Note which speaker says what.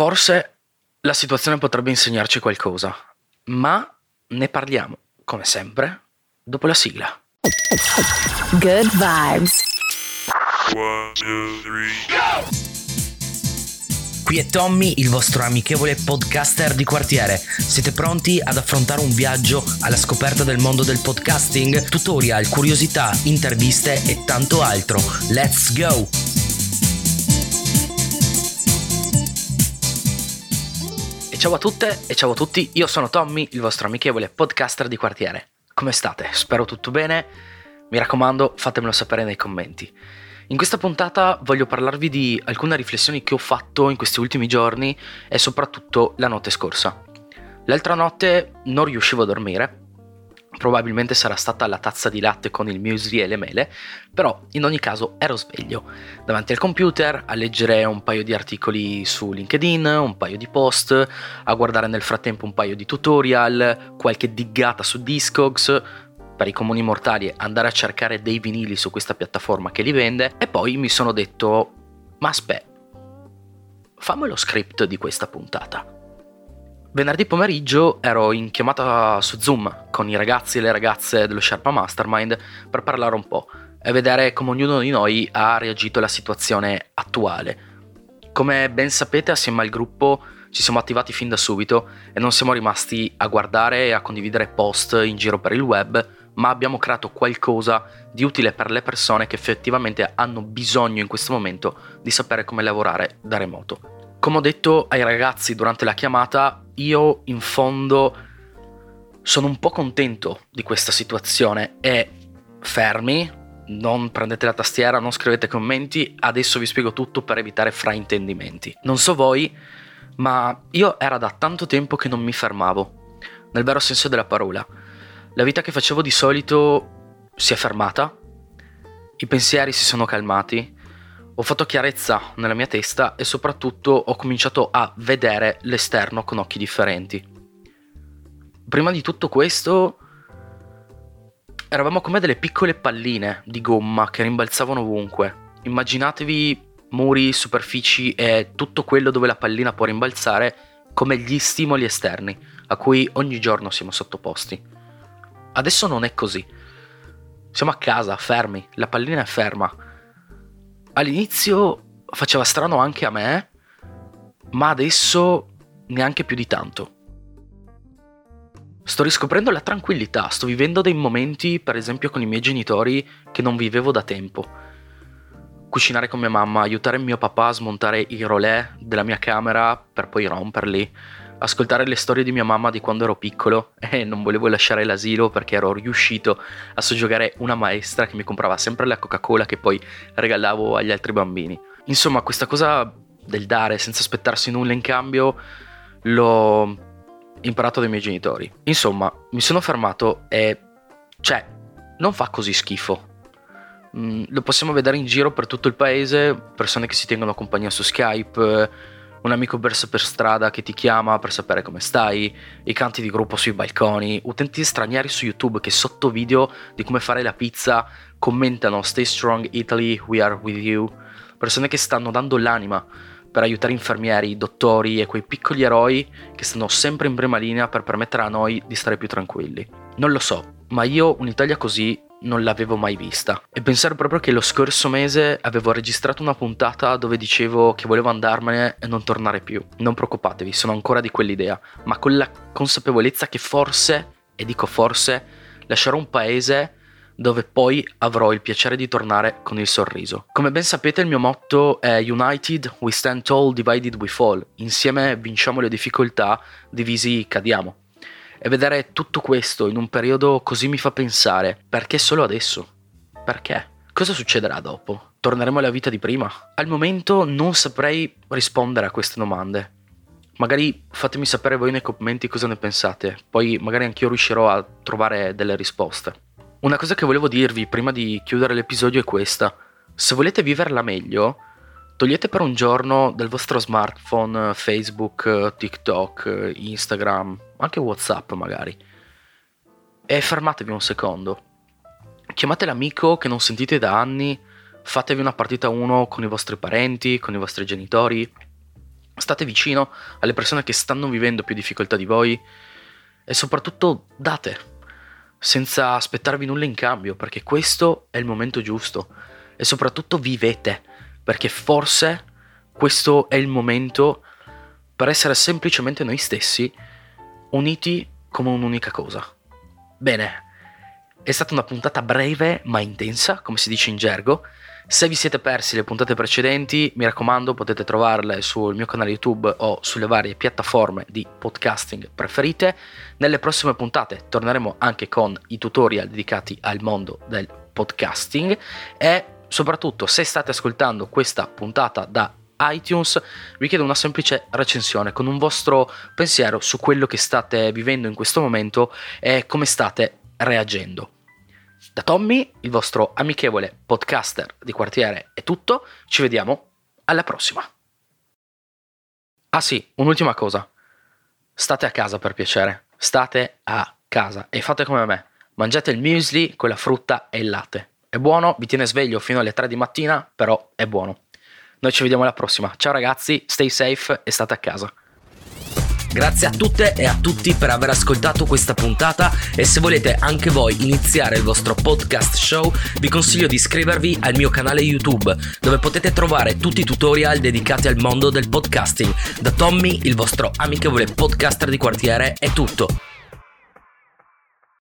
Speaker 1: Forse la situazione potrebbe insegnarci qualcosa, ma ne parliamo, come sempre, dopo la sigla.
Speaker 2: Good vibes.
Speaker 3: One, two, three, go!
Speaker 4: Qui è Tommy, il vostro amichevole podcaster di quartiere. Siete pronti ad affrontare un viaggio alla scoperta del mondo del podcasting? Tutorial, curiosità, interviste e tanto altro. Let's go!
Speaker 1: Ciao a tutte e ciao a tutti, io sono Tommy, il vostro amichevole podcaster di quartiere. Come state? Spero tutto bene. Mi raccomando, fatemelo sapere nei commenti. In questa puntata voglio parlarvi di alcune riflessioni che ho fatto in questi ultimi giorni e soprattutto la notte scorsa. L'altra notte non riuscivo a dormire, probabilmente sarà stata la tazza di latte con il muesli e le mele, però in ogni caso ero sveglio, davanti al computer a leggere un paio di articoli su LinkedIn, un paio di post, a guardare nel frattempo un paio di tutorial, qualche diggata su Discogs, per i comuni mortali andare a cercare dei vinili su questa piattaforma che li vende e poi mi sono detto ma aspetta fammi lo script di questa puntata venerdì pomeriggio ero in chiamata su Zoom con i ragazzi e le ragazze dello Sherpa Mastermind per parlare un po' e vedere come ognuno di noi ha reagito alla situazione attuale come ben sapete assieme al gruppo ci siamo attivati fin da subito e non siamo rimasti a guardare e a condividere post in giro per il web ma abbiamo creato qualcosa di utile per le persone che effettivamente hanno bisogno in questo momento di sapere come lavorare da remoto. Come ho detto ai ragazzi durante la chiamata, io in fondo sono un po' contento di questa situazione e fermi, non prendete la tastiera, non scrivete commenti, adesso vi spiego tutto per evitare fraintendimenti. Non so voi, ma io era da tanto tempo che non mi fermavo, nel vero senso della parola. La vita che facevo di solito si è fermata, i pensieri si sono calmati, ho fatto chiarezza nella mia testa e soprattutto ho cominciato a vedere l'esterno con occhi differenti. Prima di tutto questo eravamo come delle piccole palline di gomma che rimbalzavano ovunque. Immaginatevi muri, superfici e tutto quello dove la pallina può rimbalzare come gli stimoli esterni a cui ogni giorno siamo sottoposti. Adesso non è così. Siamo a casa, fermi, la pallina è ferma. All'inizio faceva strano anche a me, ma adesso neanche più di tanto. Sto riscoprendo la tranquillità, sto vivendo dei momenti, per esempio con i miei genitori, che non vivevo da tempo. Cucinare con mia mamma, aiutare mio papà a smontare i rolè della mia camera per poi romperli, ascoltare le storie di mia mamma di quando ero piccolo e non volevo lasciare l'asilo perché ero riuscito a soggiogare una maestra che mi comprava sempre la Coca-Cola che poi regalavo agli altri bambini. Insomma, questa cosa del dare senza aspettarsi nulla in cambio l'ho imparato dai miei genitori. Insomma, mi sono fermato e cioè, non fa così schifo. Mm, lo possiamo vedere in giro per tutto il paese, persone che si tengono compagnia su Skype un amico perso per strada che ti chiama per sapere come stai, i canti di gruppo sui balconi, utenti stranieri su YouTube che sotto video di come fare la pizza commentano Stay strong Italy, we are with you, persone che stanno dando l'anima per aiutare infermieri, dottori e quei piccoli eroi che stanno sempre in prima linea per permettere a noi di stare più tranquilli. Non lo so, ma io un'Italia così non l'avevo mai vista. E pensare proprio che lo scorso mese avevo registrato una puntata dove dicevo che volevo andarmene e non tornare più. Non preoccupatevi, sono ancora di quell'idea, ma con la consapevolezza che forse, e dico forse, lascerò un paese dove poi avrò il piacere di tornare con il sorriso. Come ben sapete il mio motto è United we stand tall, divided we fall. Insieme vinciamo le difficoltà, divisi cadiamo. E vedere tutto questo in un periodo così mi fa pensare, perché solo adesso? Perché? Cosa succederà dopo? Torneremo alla vita di prima? Al momento non saprei rispondere a queste domande. Magari fatemi sapere voi nei commenti cosa ne pensate, poi magari anch'io riuscirò a trovare delle risposte. Una cosa che volevo dirvi prima di chiudere l'episodio è questa. Se volete viverla meglio, togliete per un giorno dal vostro smartphone Facebook, TikTok, Instagram, anche WhatsApp magari. E fermatevi un secondo. Chiamate l'amico che non sentite da anni, fatevi una partita 1 con i vostri parenti, con i vostri genitori. State vicino alle persone che stanno vivendo più difficoltà di voi e soprattutto date, senza aspettarvi nulla in cambio, perché questo è il momento giusto. E soprattutto vivete, perché forse questo è il momento per essere semplicemente noi stessi, uniti come un'unica cosa. Bene, è stata una puntata breve ma intensa, come si dice in gergo. Se vi siete persi le puntate precedenti, mi raccomando, potete trovarle sul mio canale YouTube o sulle varie piattaforme di podcasting preferite. Nelle prossime puntate torneremo anche con i tutorial dedicati al mondo del podcasting e soprattutto se state ascoltando questa puntata da iTunes, vi chiedo una semplice recensione con un vostro pensiero su quello che state vivendo in questo momento e come state reagendo. Da Tommy, il vostro amichevole podcaster di quartiere, è tutto. Ci vediamo alla prossima. Ah sì, un'ultima cosa. State a casa per piacere. State a casa e fate come me. Mangiate il muesli con la frutta e il latte. È buono, vi tiene sveglio fino alle 3 di mattina, però è buono. Noi ci vediamo alla prossima. Ciao ragazzi, stay safe e state a casa.
Speaker 4: Grazie a tutte e a tutti per aver ascoltato questa puntata e se volete anche voi iniziare il vostro podcast show vi consiglio di iscrivervi al mio canale YouTube dove potete trovare tutti i tutorial dedicati al mondo del podcasting. Da Tommy, il vostro amichevole podcaster di quartiere, è tutto.